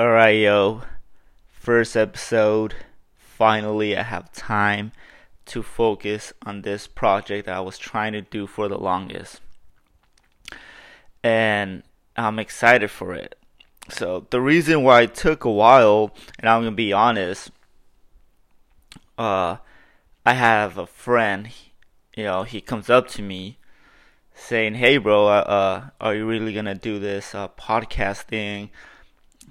Alright, yo. First episode. Finally, I have time to focus on this project that I was trying to do for the longest. And I'm excited for it. So, the reason why it took a while, and I'm going to be honest, uh, I have a friend, you know, he comes up to me saying, "Hey, bro, uh, uh are you really gonna do this uh, podcast thing?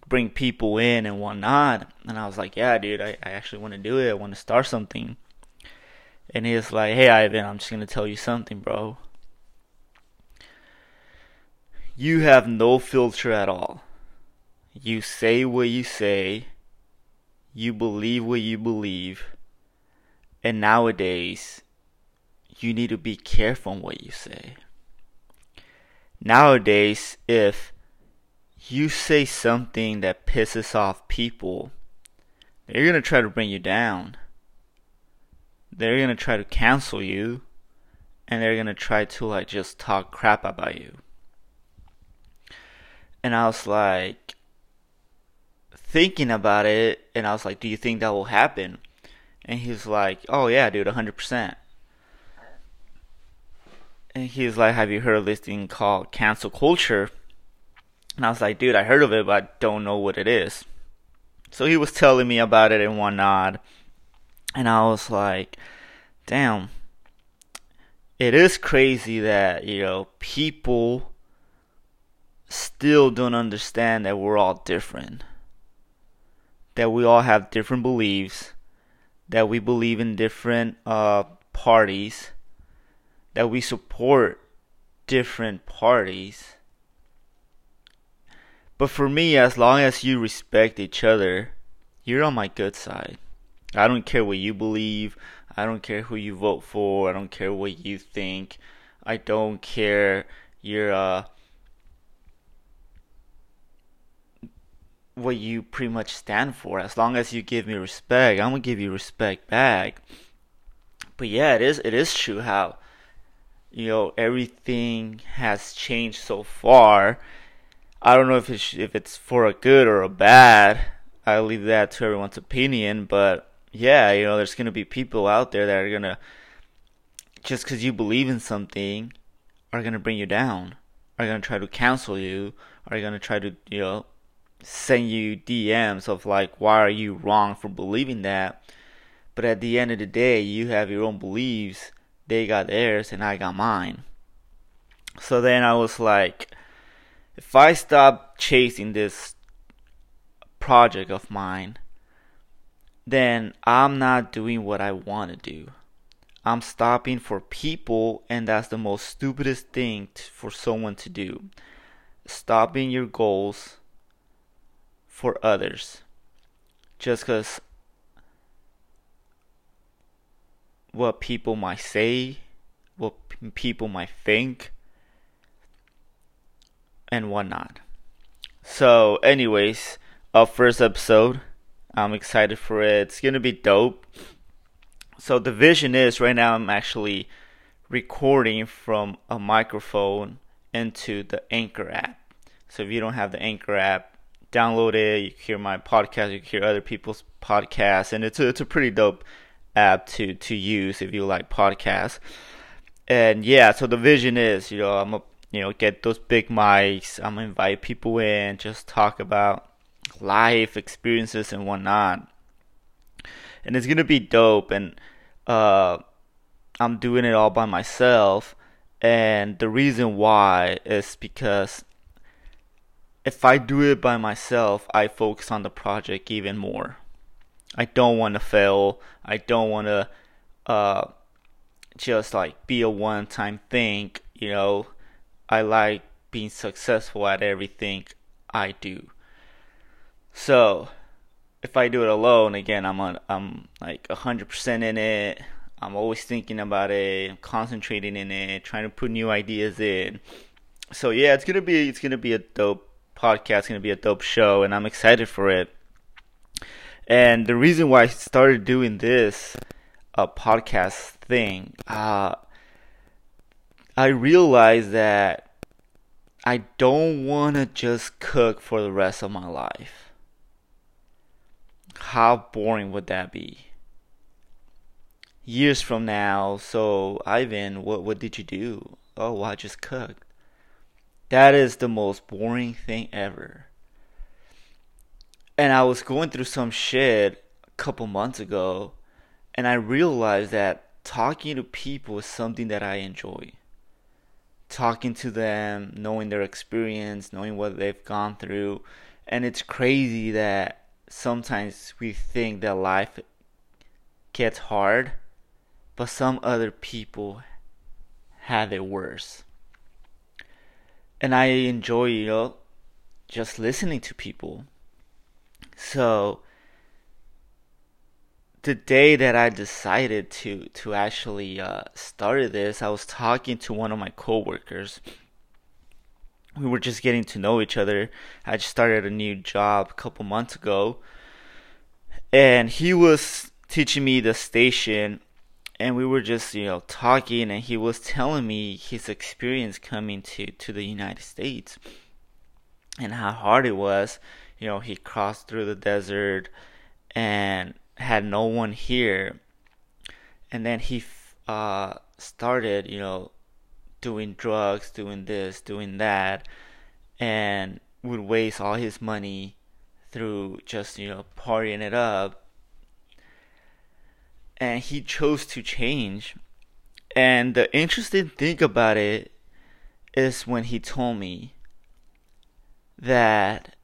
Bring people in and whatnot?" And I was like, "Yeah, dude, I, I actually want to do it. I want to start something." And he was like, "Hey, Ivan, I'm just gonna tell you something, bro. You have no filter at all. You say what you say. You believe what you believe." And nowadays, you need to be careful on what you say. Nowadays, if you say something that pisses off people, they're going to try to bring you down. They're going to try to cancel you. And they're going to try to like just talk crap about you. And I was like, thinking about it, and I was like, do you think that will happen? And he's like, "Oh yeah, dude, 100%." And he's like, "Have you heard of this thing called cancel culture?" And I was like, "Dude, I heard of it, but I don't know what it is." So he was telling me about it and whatnot, and I was like, "Damn." It is crazy that, you know, people still don't understand that we're all different. That we all have different beliefs that we believe in different uh, parties, that we support different parties. But for me, as long as you respect each other, you're on my good side. I don't care what you believe. I don't care who you vote for. I don't care what you think. I don't care your uh, what you pretty much stand for. As long as you give me respect, I'm gonna give you respect back. But yeah, it is it is true how you know everything has changed so far. I don't know if it's if it's for a good or a bad. I leave that to everyone's opinion, but yeah, you know, there's gonna be people out there that are gonna just because you believe in something are gonna bring you down, are gonna try to cancel you, are gonna try to you know send you DMs of like, why are you wrong for believing that? But at the end of the day, you have your own beliefs. They got theirs, and I got mine. So then I was like, if I stop chasing this project of mine, then I'm not doing what I want to do. I'm stopping for people, and that's the most stupidest thing for someone to do. Stopping your goals for others just because what people might say, what people might think, and whatnot. So, anyways, our first episode, I'm excited for it. It's gonna be dope. So, the vision is right now I'm actually recording from a microphone into the Anchor app. So, if you don't have the Anchor app, download it. You can hear my podcast. You can hear other people's podcasts, and it's a, it's a pretty dope app to to use if you like podcasts. And yeah, so the vision is, you know, I'm a you know get those big mics. I'm gonna invite people in, just talk about life experiences and whatnot. And it's gonna be dope. And uh, I'm doing it all by myself. And the reason why is because if I do it by myself, I focus on the project even more. I don't want to fail. I don't want to uh, just like be a one time thing. You know, I like being successful at everything I do. So, if I do it alone, again, I'm on, I'm like 100% in it. I'm always thinking about it, concentrating in it, trying to put new ideas in. So yeah, it's gonna be it's gonna be a dope podcast going to be a dope show, and I'm excited for it. And the reason why I started doing this uh, podcast thing, uh, I realized that I don't want to just cook for the rest of my life. how boring would that be? Years from now, so Ivan, what what did you do? Oh, well, I just cooked. That is the most boring thing ever. And I was going through some shit a couple months ago, and I realized that talking to people is something that I enjoy. Talking to them, knowing their experience, knowing what they've gone through. And it's crazy that sometimes we think that life gets hard, but some other people have it worse. And I enjoy, you know, just listening to people. So the day that I decided to to actually uh, start this, I was talking to one of my coworkers. We were just getting to know each other. I just started a new job a couple months ago, and he was teaching me the station, and we were just you know talking, and he was telling me his experience coming to to the United States, and how hard it was. You know, he crossed through the desert, and had no one here, and then he uh, started, you know, doing drugs, doing this, doing that, and would waste all his money through just you know partying it up. And he chose to change. And the interesting thing about it is when he told me that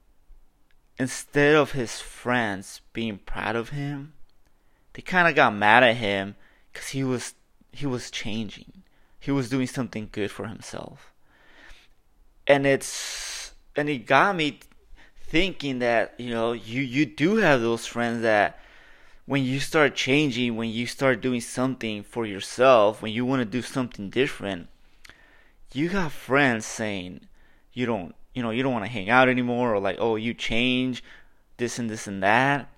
instead of his friends being proud of him, they kind of got mad at him because he was he was changing. He was doing something good for himself, and it's and it got me thinking that you know you you do have those friends that when you start changing, when you start doing something for yourself, when you want to do something different, you got friends saying you don't you know, you don't want to hang out anymore or like, oh, you change this and this and that.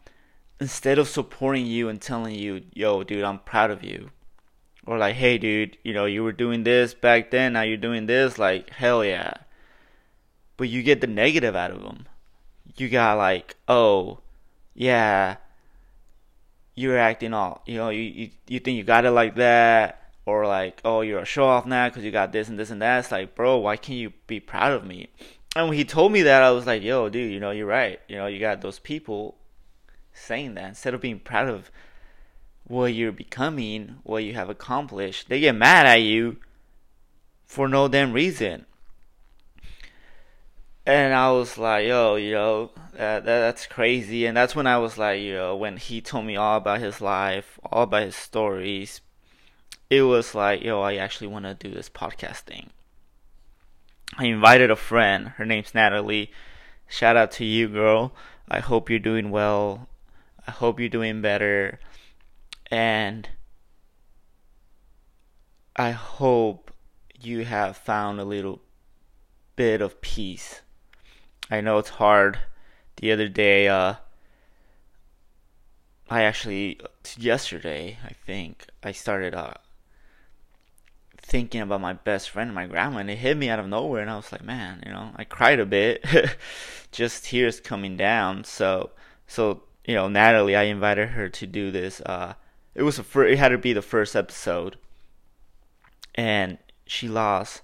Instead of supporting you and telling you, yo, dude, I'm proud of you. Or like, hey, dude, you know, you were doing this back then, now you're doing this, like, hell yeah. But you get the negative out of them. You got like, oh, yeah, you're acting all, you know, you, you, you think you got it like that or like, oh, you're a show off now because you got this and this and that. It's like, bro, why can't you be proud of me? And when he told me that, I was like, yo, dude, you know, you're right. You know, you got those people saying that instead of being proud of what you're becoming, what you have accomplished, they get mad at you for no damn reason. And I was like, yo, you know, that, that, that's crazy. And that's when I was like, you know, when he told me all about his life, all about his stories, it was like, yo, I actually want to do this podcast thing. I invited a friend. Her name's Natalie. Shout out to you, girl. I hope you're doing well. I hope you're doing better. And I hope you have found a little bit of peace. I know it's hard. The other day, uh, I actually, yesterday, I think, I started uh, thinking about my best friend, my grandma, and it hit me out of nowhere, and I was like, man, you know, I cried a bit, just tears coming down. So, so you know, Natalie, I invited her to do this. Uh, it was a fir- it had to be the first episode, and she lost.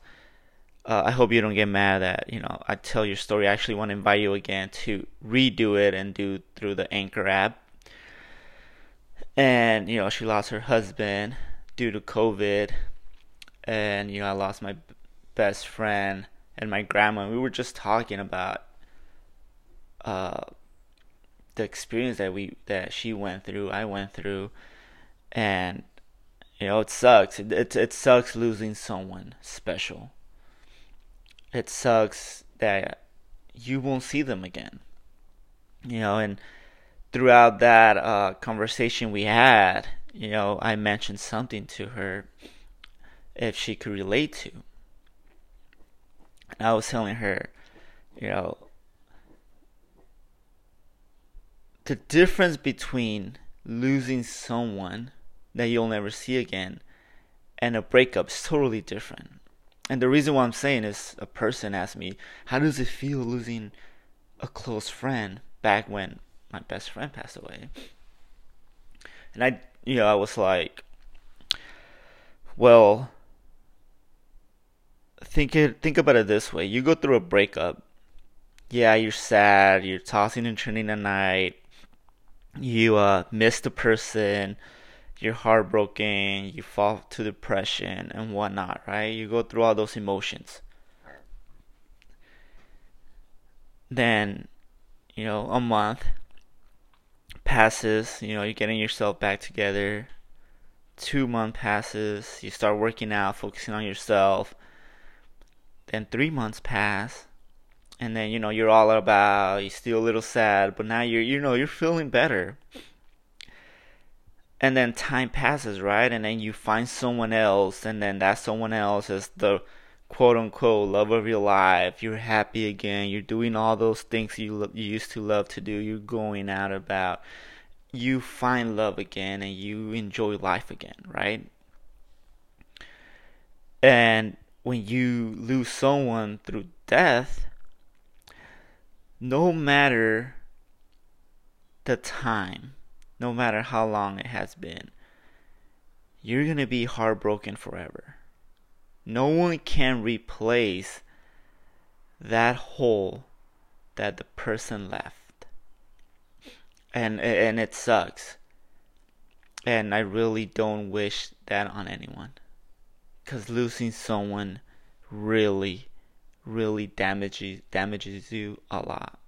Uh, I hope you don't get mad that you know I tell your story. I actually want to invite you again to redo it and do through the Anchor app. And you know she lost her husband due to COVID and you know I lost my best friend and my grandma. We were just talking about uh, the experience that we that she went through, I went through, and you know it sucks. It it, it sucks losing someone special. It sucks that you won't see them again. You know, and throughout that uh, conversation we had, you know, I mentioned something to her if she could relate to. And I was telling her, you know, the difference between losing someone that you'll never see again and a breakup is totally different. And the reason why I'm saying is a person asked me, How does it feel losing a close friend back when my best friend passed away. And I, you know, I was like, well, think it, think about it this way: you go through a breakup. Yeah, you're sad. You're tossing and turning at night. You uh, miss the person. You're heartbroken. You fall to depression and whatnot. Right? You go through all those emotions. Then, you know, a month passes. You know, you're getting yourself back together two month passes, you start working out, focusing on yourself. Then three months pass, and then you know you're all about. You're still a little sad, but now you're you know you're feeling better. And then time passes, right? And then you find someone else, and then that someone else is the quote unquote love of your life. You're happy again. You're doing all those things you you used to love to do. You're going out about you find love again and you enjoy life again, right? And when you lose someone through death, no matter the time, no matter how long it has been, you're going to be heartbroken forever. No one can replace that hole that the person left and and it sucks. And I really don't wish that on anyone. Cuz losing someone really really damages damages you a lot.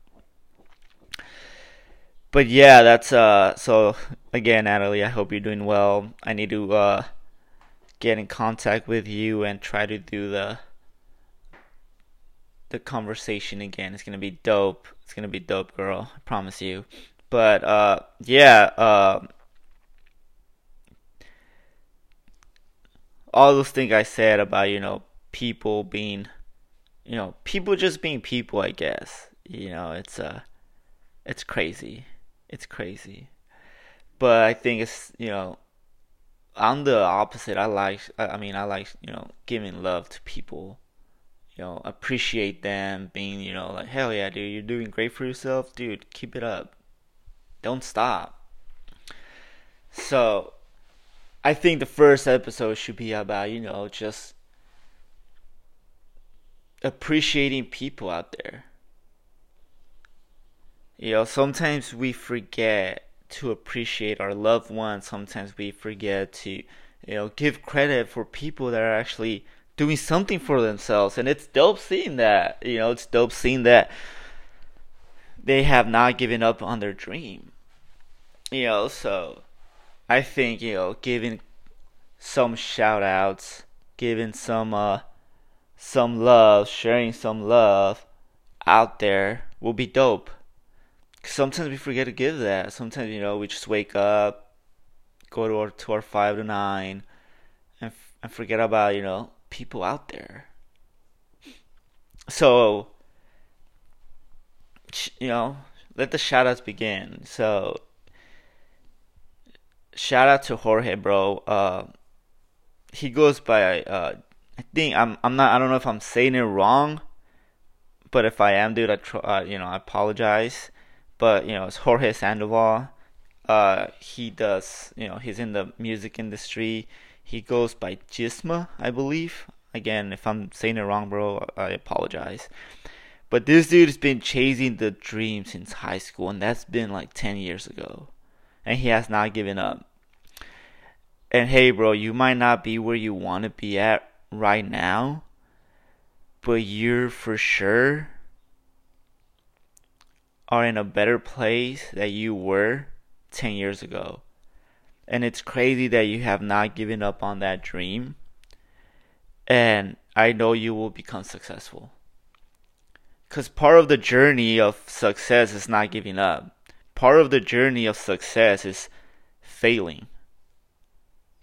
But yeah, that's uh so again Natalie, I hope you're doing well. I need to uh get in contact with you and try to do the the conversation again. It's gonna be dope. It's gonna be dope, girl. I promise you. But uh, yeah, uh, all those things I said about you know people being, you know, people just being people. I guess you know it's uh, it's crazy, it's crazy. But I think it's you know, I'm the opposite. I like, I mean, I like you know giving love to people you know, appreciate them being, you know, like, hell yeah, dude, you're doing great for yourself, dude, keep it up. Don't stop. So, I think the first episode should be about, you know, just appreciating people out there. You know, sometimes we forget to appreciate our loved ones. Sometimes we forget to, you know, give credit for people that are actually doing something for themselves. And it's dope seeing that. You know, it's dope seeing that they have not given up on their dream you know, so I think, you know, giving some shout outs, giving some uh some love, sharing some love out there will be dope. Sometimes we forget to give that. Sometimes, you know, we just wake up, go to our, to our 5 to 9, and, and forget about, you know, people out there. So, you know, let the shout outs begin. So, shout out to Jorge, bro. Uh, he goes by uh, I think I'm I'm not I don't know if I'm saying it wrong, but if I am, dude, I uh, you know I apologize. But you know it's Jorge Sandoval. Uh, he does you know he's in the music industry. He goes by Gisma, I believe. Again, if I'm saying it wrong, bro, I apologize. But this dude's been chasing the dream since high school, and that's been like 10 years ago and he has not given up. And hey, bro, you might not be where you want to be at right now, but you're for sure are in a better place that you were 10 years ago. And it's crazy that you have not given up on that dream. And I know you will become successful. Because part of the journey of success is not giving up part of the journey of success is failing.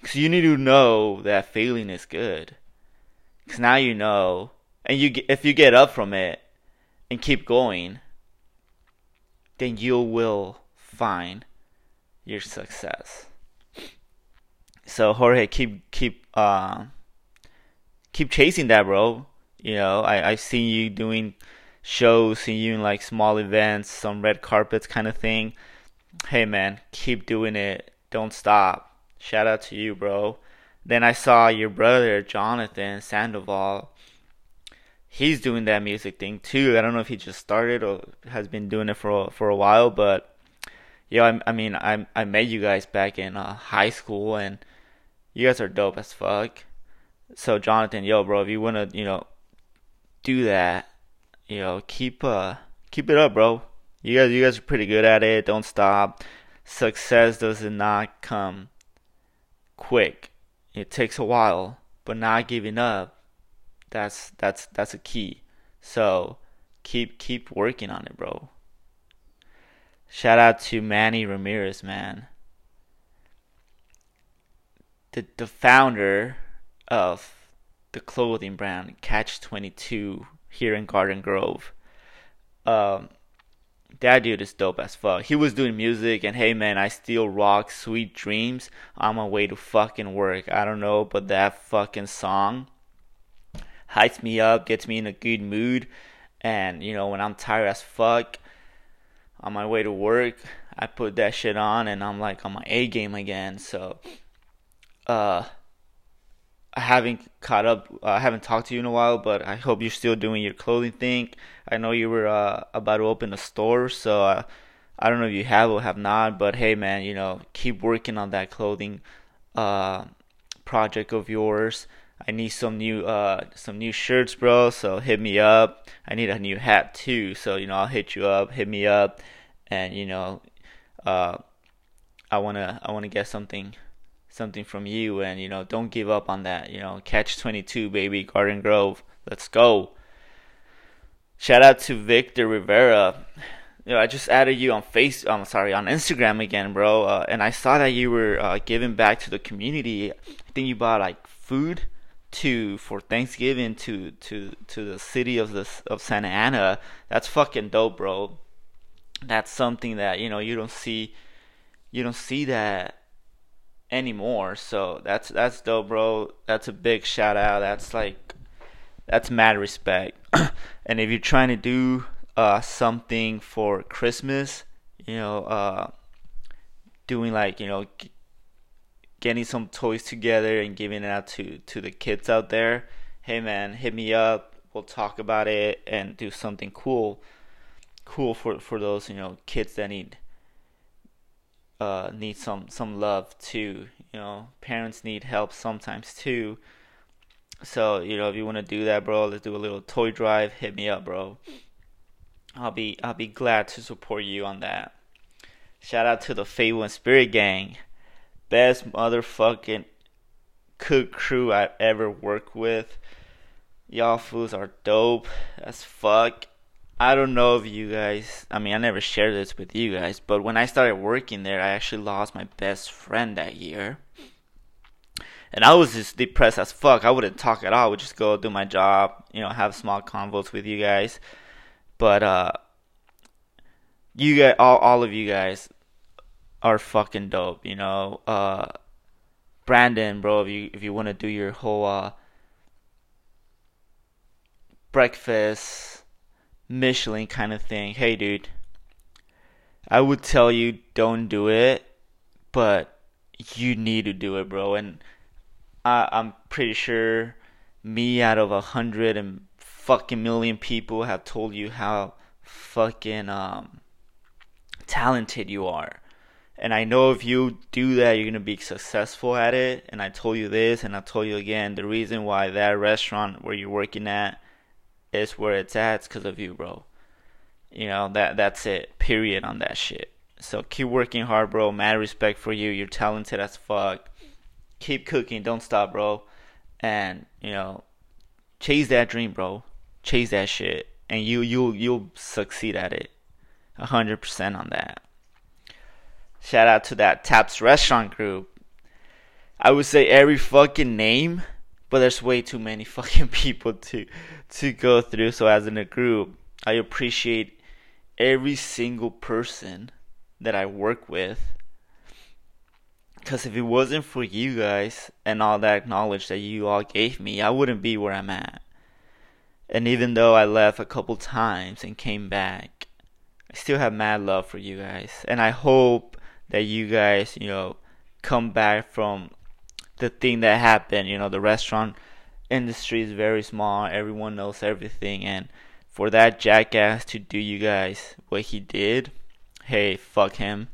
Because you need to know that failing is good. Because now you know, and you if you get up from it and keep going, then you will find your success. So Jorge, keep keep uh, keep chasing that, bro. You know, I I've seen you doing shows, seeing you in like small events, some red carpets kind of thing. hey man, keep doing it. Don't stop. Shout out to you, bro. Then I saw your brother, Jonathan Sandoval. He's doing that music thing too. I don't know if he just started or has been doing it for a, for a while, but yo, I, I mean, I I met you guys back in uh, high school, and you guys are dope as fuck. So Jonathan, yo, bro, if you wanna, you know, do that, you know, keep uh keep it up, bro. You guys, you guys are pretty good at it. Don't stop. Success does not come quick. It takes a while, but not giving up. That's that's that's a key. So keep keep working on it, bro. Shout out to Manny Ramirez, man. The the founder of the clothing brand Catch 22 here in Garden Grove. Um that dude is dope as fuck. He was doing music, and hey man, I still rock Sweet Dreams on my way to fucking work. I don't know, but that fucking song hypes me up, gets me in a good mood. And you know, when I'm tired as fuck on my way to work, I put that shit on, and I'm like on my A game again. So, uh, I haven't caught up. Uh, I haven't talked to you in a while, but I hope you're still doing your clothing thing. I know you were uh, about to open a store, so uh, I don't know if you have or have not. But hey, man, you know, keep working on that clothing uh, project of yours. I need some new uh, some new shirts, bro. So hit me up. I need a new hat too. So you know, I'll hit you up. Hit me up, and you know, I wanna I wanna get something something from you and you know don't give up on that you know catch 22 baby garden grove let's go. Shout out to victor rivera. You know i just added you on face i'm sorry on instagram again bro uh, and i saw that you were uh, giving back to the community. I think you bought like food to for thanksgiving to to to the city of the of santa ana. That's fucking dope bro. That's something that you know you don't see you don't see that anymore. So that's that's dope, bro. That's a big shout out. That's like that's mad respect. and if you're trying to do uh, something for Christmas, you know, uh, doing like you know, g- getting some toys together and giving it out to to the kids out there. Hey man, hit me up. We'll talk about it and do something cool, cool for for those you know kids that need uh, need some some love too. You know, parents need help sometimes too. So you know, if you want to do that, bro, let's do a little toy drive. Hit me up, bro. I'll be I'll be glad to support you on that. Shout out to the Fable and Spirit Gang, best motherfucking cook crew I've ever worked with. Y'all fools are dope as fuck. I don't know if you guys, I mean, I never shared this with you guys, but when I started working there, I actually lost my best friend that year. And I was just depressed as fuck. I wouldn't talk at all. I would just go do my job, you know, have small convos with you guys. But, uh, you guys, all, all of you guys are fucking dope, you know. Uh, Brandon, bro, if you, if you want to do your whole, uh, breakfast, Michelin kind of thing. Hey, dude, I would tell you don't do it, but you need to do it, bro. And I, I'm pretty sure me out of a hundred and fucking million people have told you how fucking um talented you are. And I know if you do that, you're gonna be successful at it. And I told you this, and I told you again. The reason why that restaurant where you're working at is where it's at. It's because of you, bro. You know that that's it. Period on that shit. So keep working hard, bro. Mad respect for you. You're talented as fuck. Keep cooking. Don't stop, bro. And you know, chase that dream, bro. Chase that shit, and you you you'll succeed at it. hundred percent on that. Shout out to that Taps Restaurant Group. I would say every fucking name but there's way too many fucking people to to go through. So as in a group, I appreciate every single person that I work with. Because if it wasn't for you guys and all that knowledge that you all gave me, I wouldn't be where I'm at. And even though I left a couple times and came back, I still have mad love for you guys, and I hope that you guys, you know, come back from the thing that happened. You know, the restaurant industry is very small. Everyone knows everything, and for that jackass to do you guys what he did, hey, fuck him.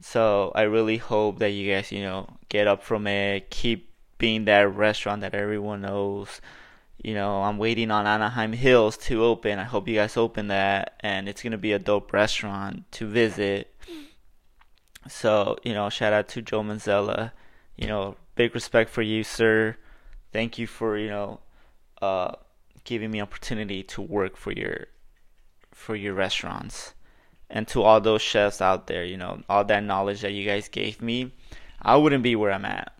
So I really hope that you guys, you know, get up from it, keep being that restaurant that everyone knows. You know, I'm waiting on Anaheim Hills to open. I hope you guys open that, and it's gonna be a dope restaurant to visit. So, you know, shout out to Joe Manzella. You know, big respect for you, sir. Thank you for, you know, uh, giving me opportunity to work for your for your restaurants. And to all those chefs out there, you know, all that knowledge that you guys gave me, I wouldn't be where I'm at.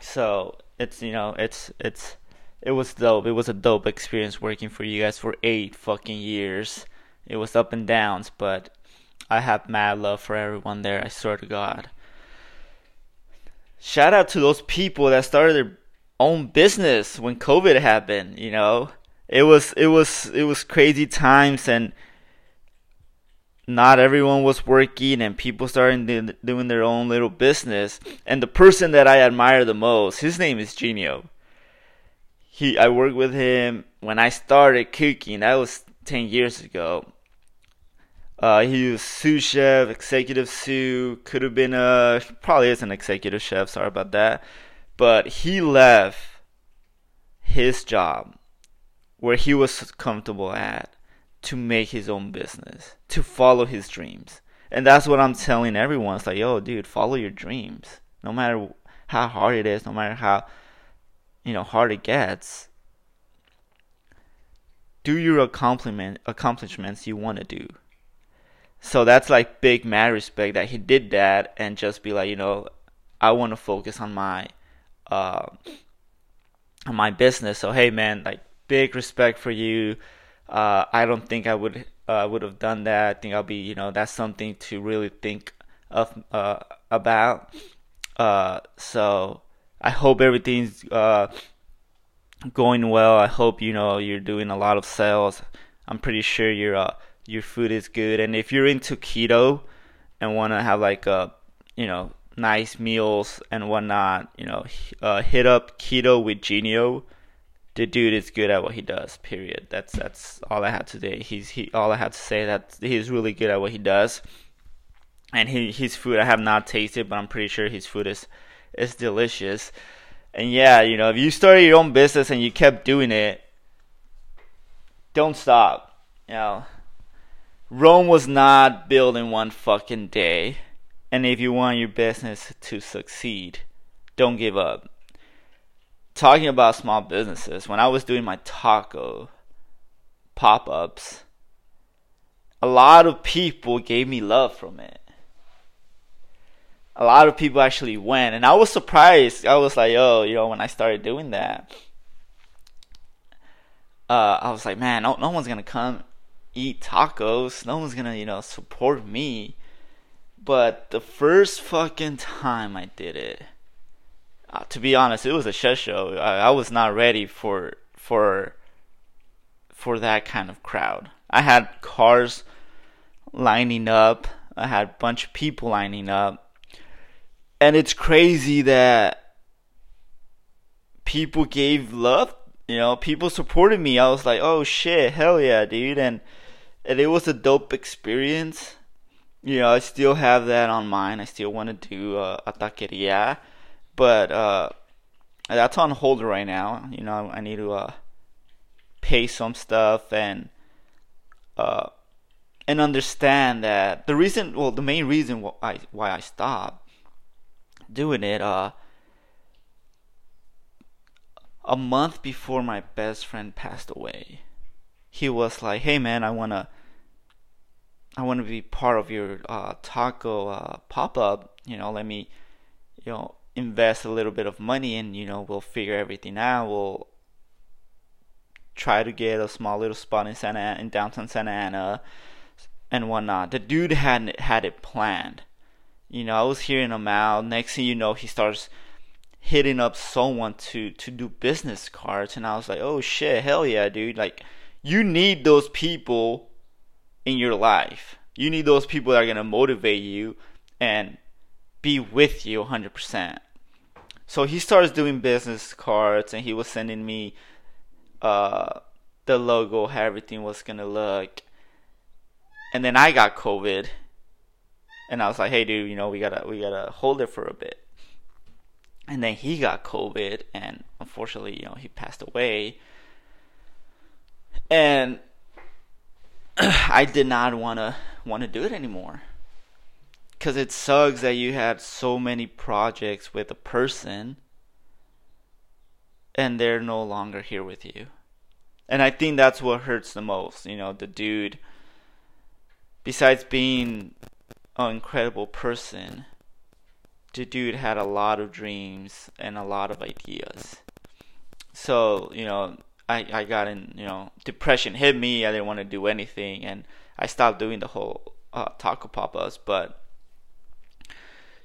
So, it's, you know, it's it's it was dope. It was a dope experience working for you guys for 8 fucking years. It was up and downs, but I have mad love for everyone there. I swear to God. Shout out to those people that started their own business when COVID happened. You know, it was it was it was crazy times, and not everyone was working, and people started doing their own little business. And the person that I admire the most, his name is Genio. He, I worked with him when I started cooking. That was ten years ago uh, he was sous chef, executive sous. Could have been a probably is an executive chef. Sorry about that, but he left his job where he was comfortable at to make his own business, to follow his dreams. And that's what I'm telling everyone. It's like, yo, dude, follow your dreams. No matter how hard it is, no matter how you know hard it gets. Do your accomplishment accomplishments you want to do so that's like big mad respect that he did that and just be like, you know, I want to focus on my uh on my business. So hey man, like big respect for you. Uh I don't think I would uh would have done that. I think I'll be, you know, that's something to really think of uh about. Uh so I hope everything's uh going well. I hope you know you're doing a lot of sales. I'm pretty sure you're uh your food is good. And if you're into keto and want to have like a, you know, nice meals and whatnot, you know, uh, hit up Keto with Genio. The dude is good at what he does. Period. That's that's all I had to say. He's he all I had to say that he's really good at what he does. And he, his food I have not tasted, but I'm pretty sure his food is is delicious. And yeah, you know, if you started your own business and you kept doing it, don't stop. You know, Rome was not built in one fucking day. And if you want your business to succeed, don't give up. Talking about small businesses, when I was doing my taco pop ups, a lot of people gave me love from it. A lot of people actually went, and I was surprised. I was like, oh, you know, when I started doing that, uh, I was like, man, no, no one's gonna come eat tacos. No one's gonna, you know, support me. But the first fucking time I did it, uh, to be honest, it was a shit show. I, I was not ready for for for that kind of crowd. I had cars lining up. I had a bunch of people lining up. And it's crazy that people gave love, you know, people supported me. I was like, "Oh shit, hell yeah, dude." And and it was a dope experience. You know, I still have that on mine. I still want to do uh, a taqueria, but uh, that's on hold right now. You know, I need to uh, pay some stuff and uh, and understand that the reason, well, the main reason why I, why I stopped doing it, uh, a month before my best friend passed away, he was like, "Hey, man, I wanna." I want to be part of your uh, taco uh, pop up. You know, let me, you know, invest a little bit of money, and you know, we'll figure everything out. We'll try to get a small little spot in Santa Ana, in downtown Santa Ana and whatnot. The dude had had it planned. You know, I was hearing him out. Next thing you know, he starts hitting up someone to to do business cards, and I was like, oh shit, hell yeah, dude! Like, you need those people in your life. You need those people that are going to motivate you and be with you 100%. So he starts doing business cards and he was sending me uh, the logo, how everything was going to look. And then I got COVID. And I was like, "Hey dude, you know, we got to we got to hold it for a bit." And then he got COVID and unfortunately, you know, he passed away. And I did not want to want to do it anymore. Cuz it sucks that you had so many projects with a person and they're no longer here with you. And I think that's what hurts the most, you know, the dude besides being an incredible person, the dude had a lot of dreams and a lot of ideas. So, you know, I, I got in, you know, depression hit me. I didn't want to do anything, and I stopped doing the whole uh, taco papas. But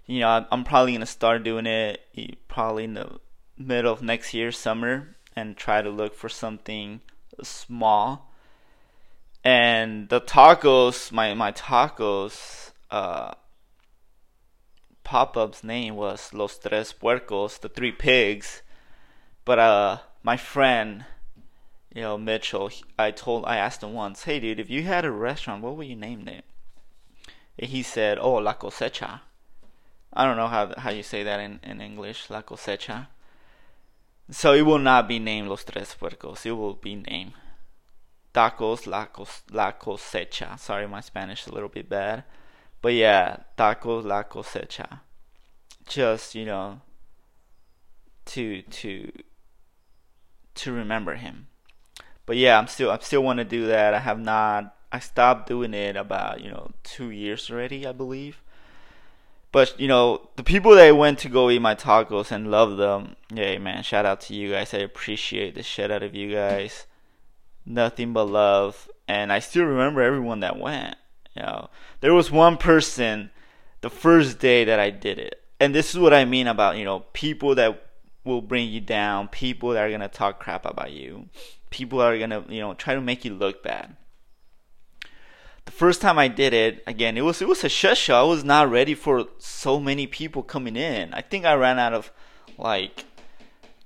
you know, I'm probably gonna start doing it probably in the middle of next year, summer, and try to look for something small. And the tacos, my my tacos, uh, pop up's name was Los Tres Puercos, the three pigs. But uh, my friend you know, Mitchell, I told, I asked him once, hey dude, if you had a restaurant, what would you name it? And he said, oh, La Cosecha. I don't know how how you say that in, in English, La Cosecha. So it will not be named Los Tres Puercos. It will be named Tacos La, Cos- La Cosecha. Sorry, my Spanish is a little bit bad. But yeah, Tacos La Cosecha. Just, you know, to to to remember him but yeah, I'm still I still want to do that. I have not. I stopped doing it about you know two years already, I believe. But you know the people that went to go eat my tacos and love them. Yeah, man, shout out to you guys. I appreciate the shit out of you guys. Nothing but love, and I still remember everyone that went. You know, there was one person the first day that I did it, and this is what I mean about you know people that will bring you down, people that are gonna talk crap about you people are gonna you know try to make you look bad. The first time I did it, again, it was it was a shit show. I was not ready for so many people coming in. I think I ran out of like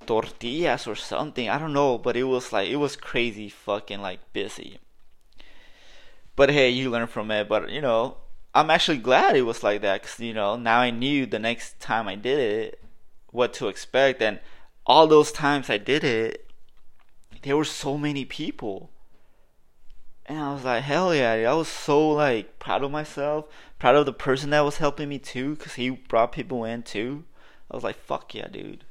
tortillas or something. I don't know, but it was like it was crazy fucking like busy. But hey, you learn from it. But you know, I'm actually glad it was like that because you know now I knew the next time I did it what to expect, and all those times I did it, there were so many people. And I was like, hell yeah, I was so like proud of myself, proud of the person that was helping me too, cause he brought people in too. I was like, fuck yeah, dude.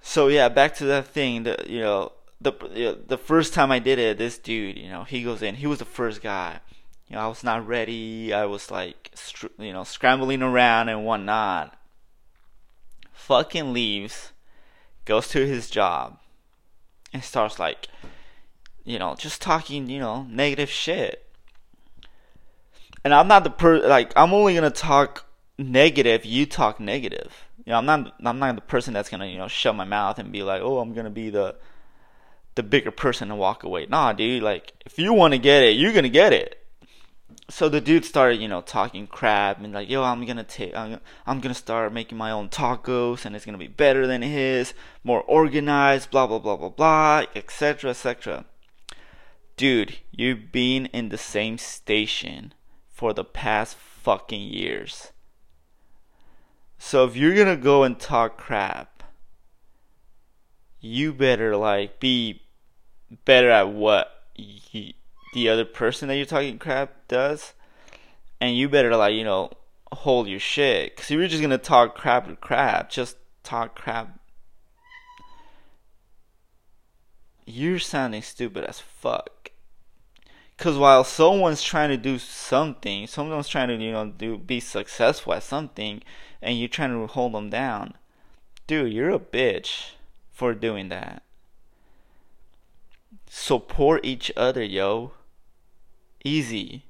So yeah, back to that thing. that you know the you know, the first time I did it, this dude, you know, he goes in. He was the first guy. You know, I was not ready. I was like, you know, scrambling around and whatnot. Fucking leaves, goes to his job and starts like you know just talking you know negative shit. And i'm not the per like i'm only gonna talk negative you talk negative. You know i'm not i'm not the person that's gonna you know shut my mouth and be like oh i'm gonna be the the bigger person and walk away. Nah dude like if you want to get it you're gonna get it so the dude started, you know, talking crap and like, yo, I'm gonna take, I'm, I'm gonna start making my own tacos and it's gonna be better than his, more organized, blah blah blah blah blah, etc. etc. Dude, you've been in the same station for the past fucking years. So if you're gonna go and talk crap, you better like be better at what you, the other person that you're talking crap does, and you better like you know hold your shit. Cause you're just gonna talk crap with crap, just talk crap. You're sounding stupid as fuck. Cause while someone's trying to do something, someone's trying to you know do be successful at something, and you're trying to hold them down, dude, you're a bitch for doing that. Support each other, yo easy.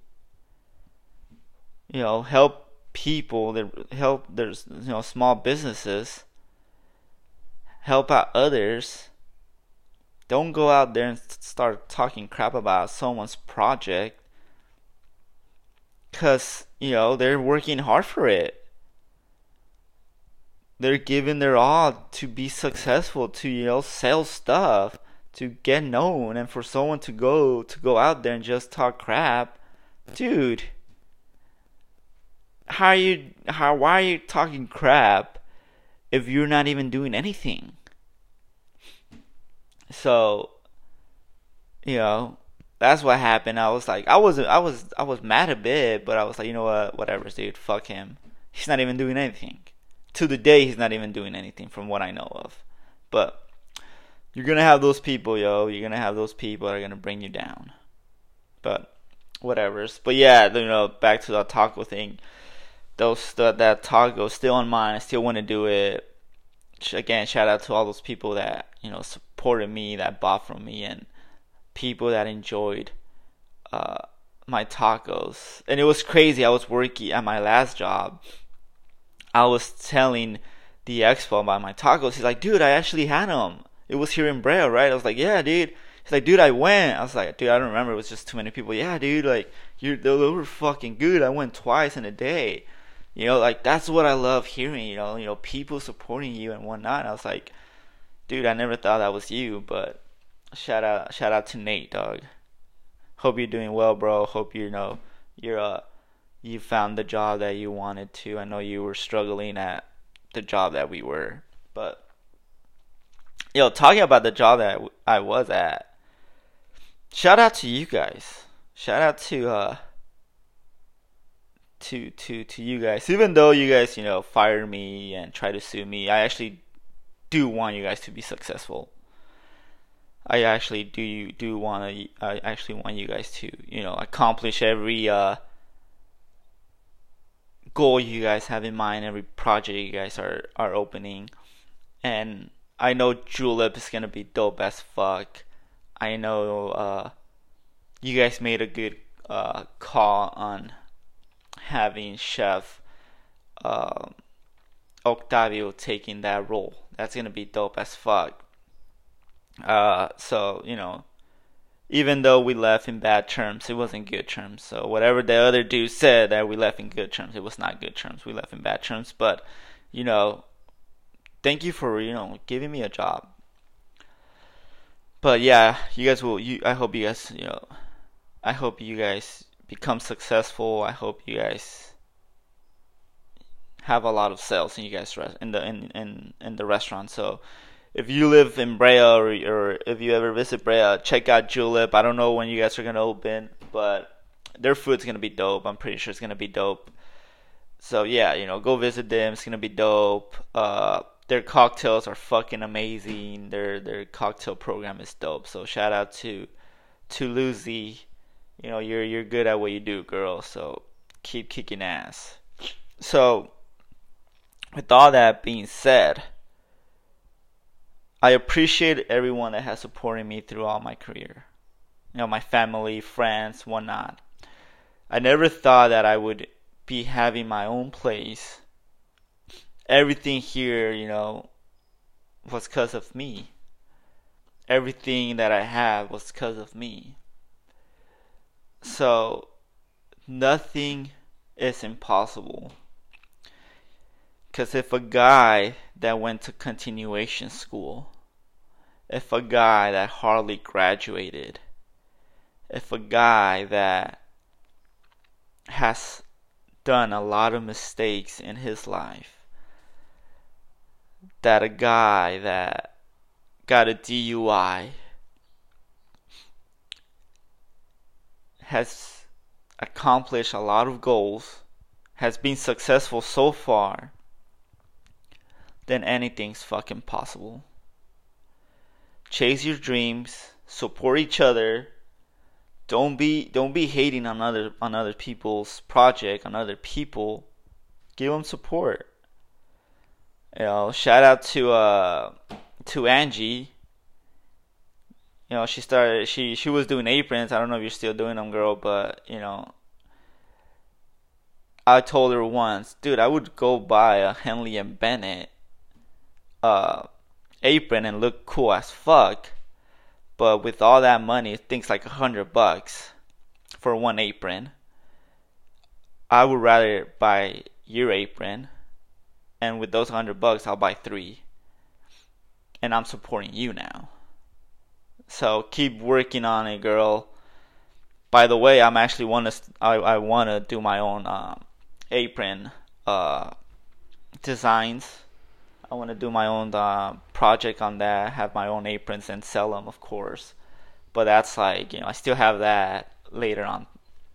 You know, help people that help there's you know small businesses help out others Don't go out there and start talking crap about someone's project. Cause, you know, they're working hard for it. They're giving their all to be successful, to, you know, sell stuff, to get known, and for someone to go to go out there and just talk crap, dude. How are you how why are you talking crap if you're not even doing anything? So, you know, that's what happened. I was like, I was, I was, I was mad a bit, but I was like, you know what, whatever, dude, fuck him. He's not even doing anything. To the day, he's not even doing anything, from what I know of. But you're gonna have those people, yo. You're gonna have those people that are gonna bring you down. But whatever. But yeah, you know, back to the taco thing. Those the, that taco still on mine. I still want to do it. Again, shout out to all those people that you know supported me, that bought from me, and people that enjoyed uh, my tacos. And it was crazy. I was working at my last job. I was telling the expo about my tacos. He's like, dude, I actually had them. It was here in Brea, right? I was like, yeah, dude. He's like, dude, I went. I was like, dude, I don't remember. It was just too many people. Yeah, dude, like, you they were fucking good. I went twice in a day. You know, like that's what I love hearing. You know, you know, people supporting you and whatnot. And I was like, dude, I never thought that was you, but shout out, shout out to Nate, dog. Hope you're doing well, bro. Hope you know you're uh you found the job that you wanted to. I know you were struggling at the job that we were, but yo, talking about the job that I was at. Shout out to you guys. Shout out to uh to to to you guys. Even though you guys, you know, fired me and try to sue me, I actually do want you guys to be successful. I actually do do want to. I actually want you guys to you know accomplish every uh, goal you guys have in mind, every project you guys are are opening, and I know Julep is gonna be dope as fuck. I know uh, you guys made a good uh, call on having Chef uh, Octavio taking that role that's gonna be dope as fuck. Uh, so you know, even though we left in bad terms, it wasn't good terms. So whatever the other dude said that we left in good terms, it was not good terms. We left in bad terms. But you know, thank you for you know giving me a job. But yeah, you guys will. You, I hope you guys, you know, I hope you guys become successful. I hope you guys have a lot of sales in you guys in the in in in the restaurant. So if you live in Brea or, or if you ever visit Brea, check out Julep. I don't know when you guys are gonna open, but their food's gonna be dope. I'm pretty sure it's gonna be dope. So yeah, you know, go visit them. It's gonna be dope. Uh, their cocktails are fucking amazing. Their their cocktail program is dope. So shout out to to Lucy. You know, you're you're good at what you do, girl. So keep kicking ass. So with all that being said, I appreciate everyone that has supported me throughout my career. You know, my family, friends, whatnot. I never thought that I would be having my own place. Everything here, you know, was because of me. Everything that I have was because of me. So, nothing is impossible. Because if a guy that went to continuation school, if a guy that hardly graduated, if a guy that has done a lot of mistakes in his life, that a guy that got a DUI has accomplished a lot of goals, has been successful so far then anything's fucking possible. Chase your dreams, support each other. Don't be don't be hating on other on other people's project, on other people. Give them support. You know, shout out to uh to Angie. You know, she started she she was doing aprons. I don't know if you're still doing them, girl, but you know, I told her once, dude, I would go buy a Hedley and Bennett uh, apron and look cool as fuck. But with all that money, things like a hundred bucks for one apron. I would rather buy your apron, and with those hundred bucks, I'll buy three. And I'm supporting you now. So keep working on it, girl. By the way, I'm actually want to I, I want to do my own um, apron uh, designs. I want to do my own uh, project on that. Have my own aprons and sell them, of course. But that's like you know I still have that later on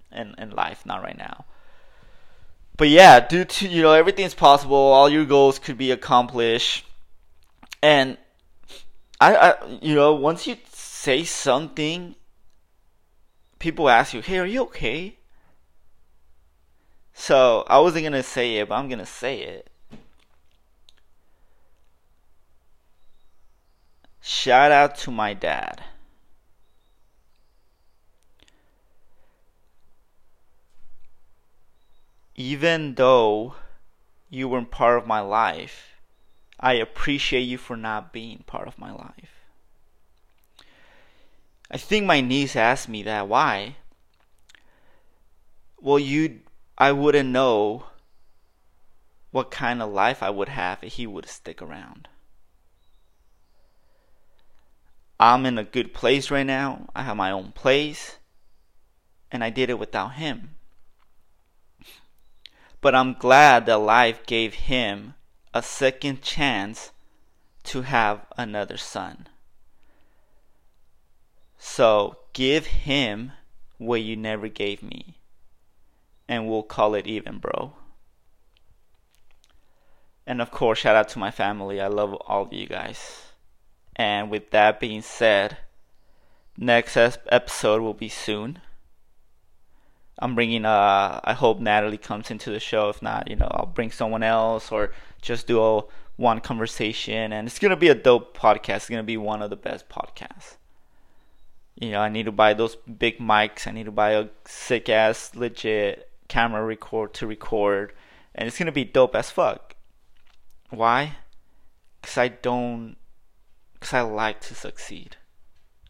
in in life, not right now. But yeah, due to you know everything's possible, all your goals could be accomplished, and I, I you know once you say something, people ask you, "Hey, are you okay?" So I wasn't gonna say it, but I'm gonna say it. Shout out to my dad. Even though you weren't part of my life, I appreciate you for not being part of my life. I think my niece asked me that. Why? Well, you, I wouldn't know what kind of life I would have if he would stick around. I'm in a good place right now. I have my own place. And I did it without him. But I'm glad that life gave him a second chance to have another son. So give him what you never gave me. And we'll call it even, bro. And of course, shout out to my family. I love all of you guys. And with that being said, next episode will be soon. I'm bringing uh I hope Natalie comes into the show. If not, you know, I'll bring someone else or just do a one conversation and it's to be a dope podcast. It's to be one of the best podcasts. You know, I need to buy those big mics. I need to buy a sick ass legit camera record to record and it's to be dope as fuck. Why? Cuz I don't cuz I like to succeed.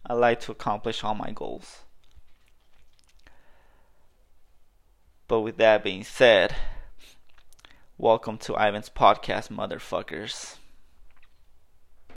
I like to accomplish all my goals. But with that being said, welcome to Ivan's podcast, motherfuckers.